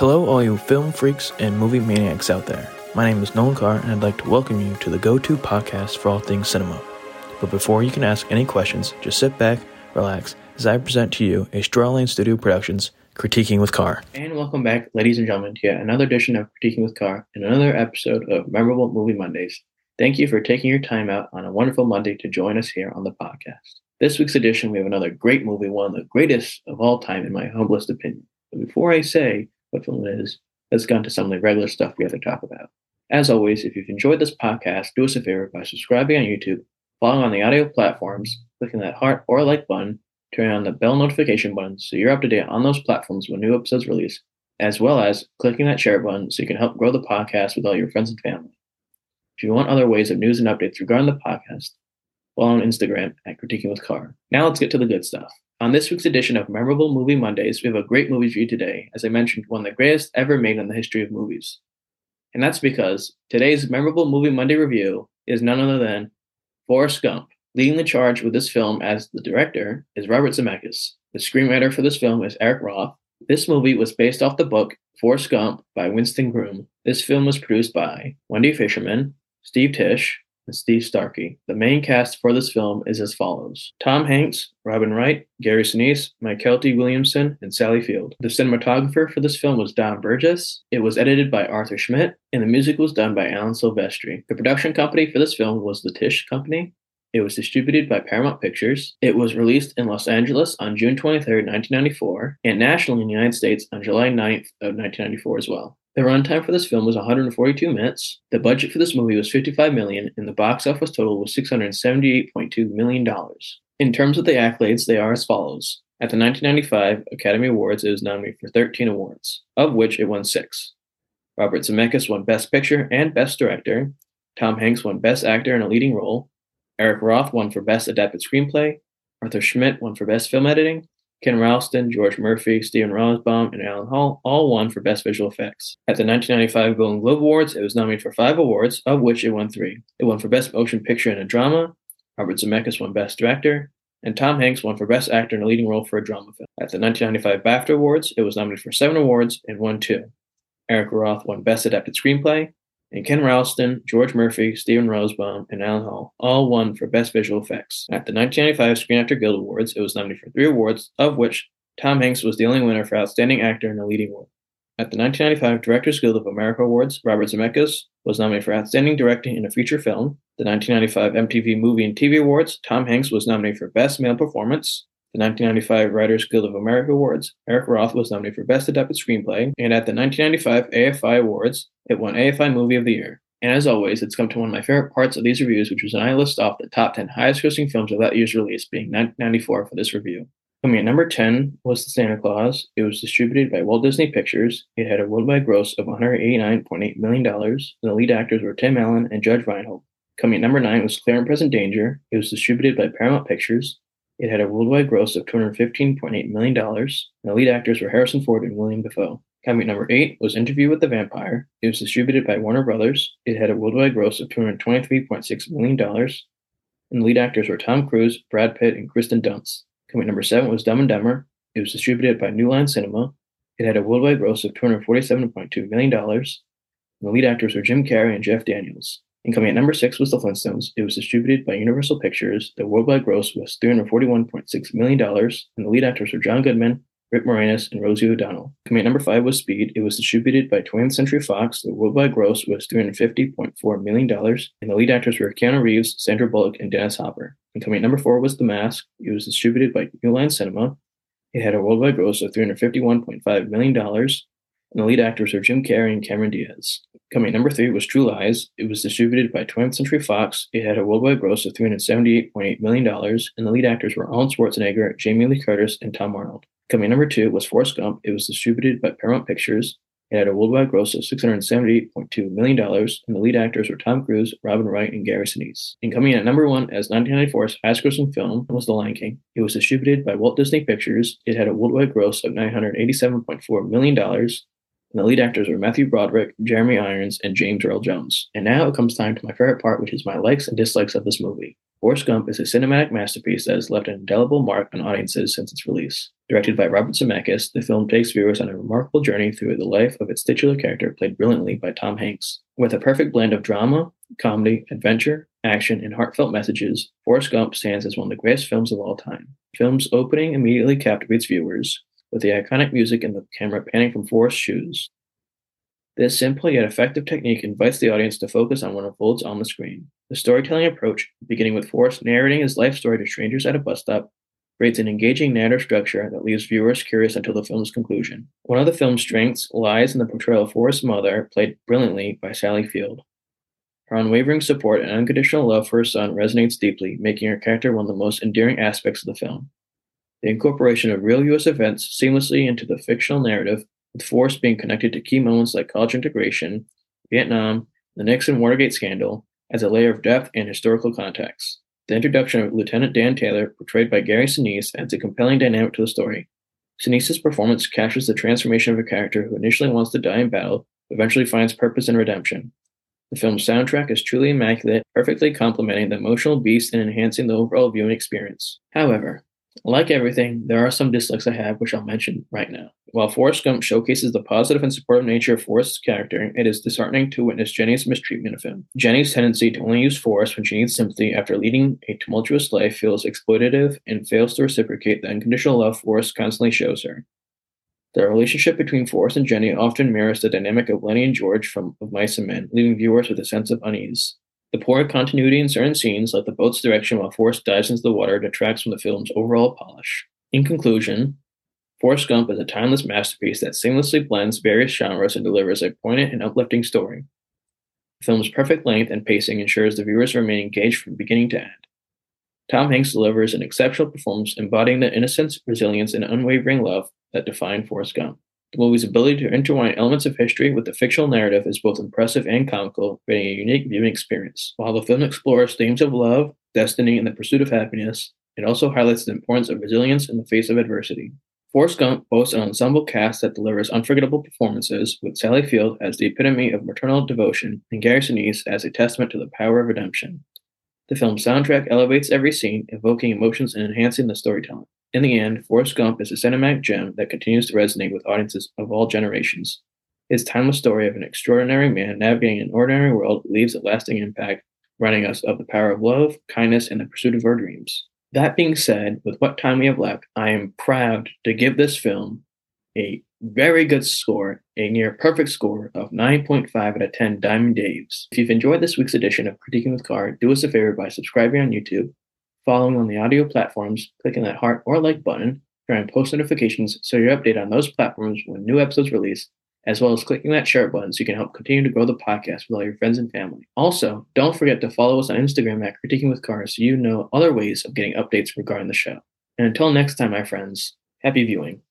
Hello, all you film freaks and movie maniacs out there. My name is Nolan Carr, and I'd like to welcome you to the go to podcast for all things cinema. But before you can ask any questions, just sit back, relax, as I present to you a Straw Lane Studio Productions Critiquing with Carr. And welcome back, ladies and gentlemen, to yet another edition of Critiquing with Carr and another episode of Memorable Movie Mondays. Thank you for taking your time out on a wonderful Monday to join us here on the podcast. This week's edition, we have another great movie, one of the greatest of all time, in my humblest opinion. But before I say what film it is, let's get to some of the regular stuff we have to talk about. As always, if you've enjoyed this podcast, do us a favor by subscribing on YouTube, following on the audio platforms, clicking that heart or like button, turning on the bell notification button so you're up to date on those platforms when new episodes release, as well as clicking that share button so you can help grow the podcast with all your friends and family. If you want other ways of news and updates regarding the podcast, follow on Instagram at Critiquing with Carr. Now let's get to the good stuff. On this week's edition of Memorable Movie Mondays, we have a great movie for you today. As I mentioned, one of the greatest ever made in the history of movies. And that's because today's Memorable Movie Monday review is none other than Forrest Gump. Leading the charge with this film as the director is Robert Zemeckis. The screenwriter for this film is Eric Roth. This movie was based off the book Forrest Gump by Winston Groom. This film was produced by Wendy Finerman, Steve Tisch, and Steve Starkey. The main cast for this film is as follows Tom Hanks, Robin Wright, Gary Sinise, Mykelti Williamson, and Sally Field. The cinematographer for this film was Don Burgess. It was edited by Arthur Schmidt, and the music was done by Alan Silvestri. The production company for this film was the Tisch Company. It was distributed by Paramount Pictures. It was released in Los Angeles on June 23, 1994, and nationally in the United States on July 9th of 1994 as well. The runtime for this film was 142 minutes. The budget for this movie was 55 million, and the box office total was 678.2 million dollars. In terms of the accolades, they are as follows. At the 1995 Academy Awards, it was nominated for 13 awards, of which it won six. Robert Zemeckis won Best Picture and Best Director. Tom Hanks won Best Actor in a Leading Role. Eric Roth won for Best Adapted Screenplay. Arthur Schmidt won for Best Film Editing. Ken Ralston, George Murphy, Stephen Rosenbaum, and Alan Hall all won for Best Visual Effects. At the 1995 Golden Globe Awards, it was nominated for five awards, of which it won three. It won for Best Motion Picture in a Drama, Robert Zemeckis won Best Director, and Tom Hanks won for Best Actor in a Leading Role for a Drama Film. At the 1995 BAFTA Awards, it was nominated for seven awards and won two. Eric Roth won Best Adapted Screenplay, and Ken Ralston, George Murphy, Stephen Rosenbaum, and Alan Hall all won for Best Visual Effects. At the 1995 Screen Actor Guild Awards, it was nominated for three awards, of which Tom Hanks was the only winner for Outstanding Actor in a Leading Role. At the 1995 Directors Guild of America Awards, Robert Zemeckis was nominated for Outstanding Directing in a Feature Film. The 1995 MTV Movie and TV Awards, Tom Hanks was nominated for Best Male Performance. The 1995 Writers Guild of America Awards, Eric Roth was nominated for Best Adapted Screenplay. And at the 1995 AFI Awards, it won AFI Movie of the Year. And as always, it's come to one of my favorite parts of these reviews, which was when I list off the top 10 highest grossing films of that year's release, being 1994 for this review. Coming at number 10 was The Santa Claus. It was distributed by Walt Disney Pictures. It had a worldwide gross of $189.8 million. The lead actors were Tim Allen and Judge Reinhold. Coming at number 9 was Clear and Present Danger. It was distributed by Paramount Pictures. It had a worldwide gross of $215.8 million. The lead actors were Harrison Ford and William Dafoe. Coming at number 8 was Interview with the Vampire. It was distributed by Warner Brothers. It had a worldwide gross of $223.6 million. And the lead actors were Tom Cruise, Brad Pitt, and Kristen Dunst. Coming number seven was Dumb and Dumber. It was distributed by New Line Cinema. It had a worldwide gross of $247.2 million. And the lead actors were Jim Carrey and Jeff Daniels. And coming at number six was The Flintstones. It was distributed by Universal Pictures. The worldwide gross was $341.6 million. And the lead actors were John Goodman, Rick Moranis, and Rosie O'Donnell. Coming at number five was Speed. It was distributed by 20th Century Fox. The worldwide gross was $350.4 million. And the lead actors were Keanu Reeves, Sandra Bullock, and Dennis Hopper. And coming at number four was The Mask. It was distributed by New Line Cinema. It had a worldwide gross of $351.5 million, and the lead actors were Jim Carrey and Cameron Diaz. Coming number three was True Lies. It was distributed by 20th Century Fox. It had a worldwide gross of $378.8 million, and the lead actors were Arnold Schwarzenegger, Jamie Lee Curtis, and Tom Arnold. Coming number two was Forrest Gump. It was distributed by Paramount Pictures. It had a worldwide gross of $678.2 million, and the lead actors were Tom Cruise, Robin Wright, and Gary Sinise. And coming in at number one as 1994's highest grossing film was The Lion King. It was distributed by Walt Disney Pictures. It had a worldwide gross of $987.4 million, and the lead actors were Matthew Broderick, Jeremy Irons, and James Earl Jones. And now it comes time to my favorite part, which is my likes and dislikes of this movie. Forrest Gump is a cinematic masterpiece that has left an indelible mark on audiences since its release. Directed by Robert Zemeckis, the film takes viewers on a remarkable journey through the life of its titular character, played brilliantly by Tom Hanks. With a perfect blend of drama, comedy, adventure, action, and heartfelt messages, Forrest Gump stands as one of the greatest films of all time. The film's opening immediately captivates viewers, with the iconic music and the camera panning from Forrest's shoes. This simple yet effective technique invites the audience to focus on what unfolds on the screen. The storytelling approach, beginning with Forrest narrating his life story to strangers at a bus stop, creates an engaging narrative structure that leaves viewers curious until the film's conclusion. One of the film's strengths lies in the portrayal of Forrest's mother, played brilliantly by Sally Field. Her unwavering support and unconditional love for her son resonates deeply, making her character one of the most endearing aspects of the film. The incorporation of real U.S. events seamlessly into the fictional narrative with Forrest being connected to key moments like college integration, Vietnam, the Nixon Watergate scandal, as a layer of depth and historical context. The introduction of Lieutenant Dan Taylor, portrayed by Gary Sinise, adds a compelling dynamic to the story. Sinise's performance captures the transformation of a character who initially wants to die in battle, but eventually finds purpose and redemption. The film's soundtrack is truly immaculate, perfectly complementing the emotional beast and enhancing the overall viewing experience. However, like everything, there are some dislikes I have, which I'll mention right now. While Forrest Gump showcases the positive and supportive nature of Forrest's character, it is disheartening to witness Jenny's mistreatment of him. Jenny's tendency to only use Forrest when she needs sympathy after leading a tumultuous life feels exploitative and fails to reciprocate the unconditional love Forrest constantly shows her. The relationship between Forrest and Jenny often mirrors the dynamic of Lenny and George from Of Mice and Men, leaving viewers with a sense of unease. The poor continuity in certain scenes, like the boat's direction while Forrest dives into the water, detracts from the film's overall polish. In conclusion, Forrest Gump is a timeless masterpiece that seamlessly blends various genres and delivers a poignant and uplifting story. The film's perfect length and pacing ensures the viewers remain engaged from beginning to end. Tom Hanks delivers an exceptional performance embodying the innocence, resilience, and unwavering love that define Forrest Gump. The movie's ability to intertwine elements of history with the fictional narrative is both impressive and comical, creating a unique viewing experience. While the film explores themes of love, destiny, and the pursuit of happiness, it also highlights the importance of resilience in the face of adversity. Forrest Gump boasts an ensemble cast that delivers unforgettable performances, with Sally Field as the epitome of maternal devotion and Gary Sinise as a testament to the power of redemption. The film's soundtrack elevates every scene, evoking emotions and enhancing the storytelling. In the end, Forrest Gump is a cinematic gem that continues to resonate with audiences of all generations. His timeless story of an extraordinary man navigating an ordinary world leaves a lasting impact, reminding us of the power of love, kindness, and the pursuit of our dreams. That being said, with what time we have left, I am proud to give this film a very good score, a near perfect score of 9.5 out of 10 Diamond Daves. If you've enjoyed this week's edition of Critiquing with Carr, do us a favor by subscribing on YouTube, following on the audio platforms, clicking that heart or like button, turning post notifications so you're updated on those platforms when new episodes release, as well as clicking that share button so you can help continue to grow the podcast with all your friends and family. Also, don't forget to follow us on Instagram at Critiquing with Cars so you know other ways of getting updates regarding the show. And until next time, my friends, happy viewing.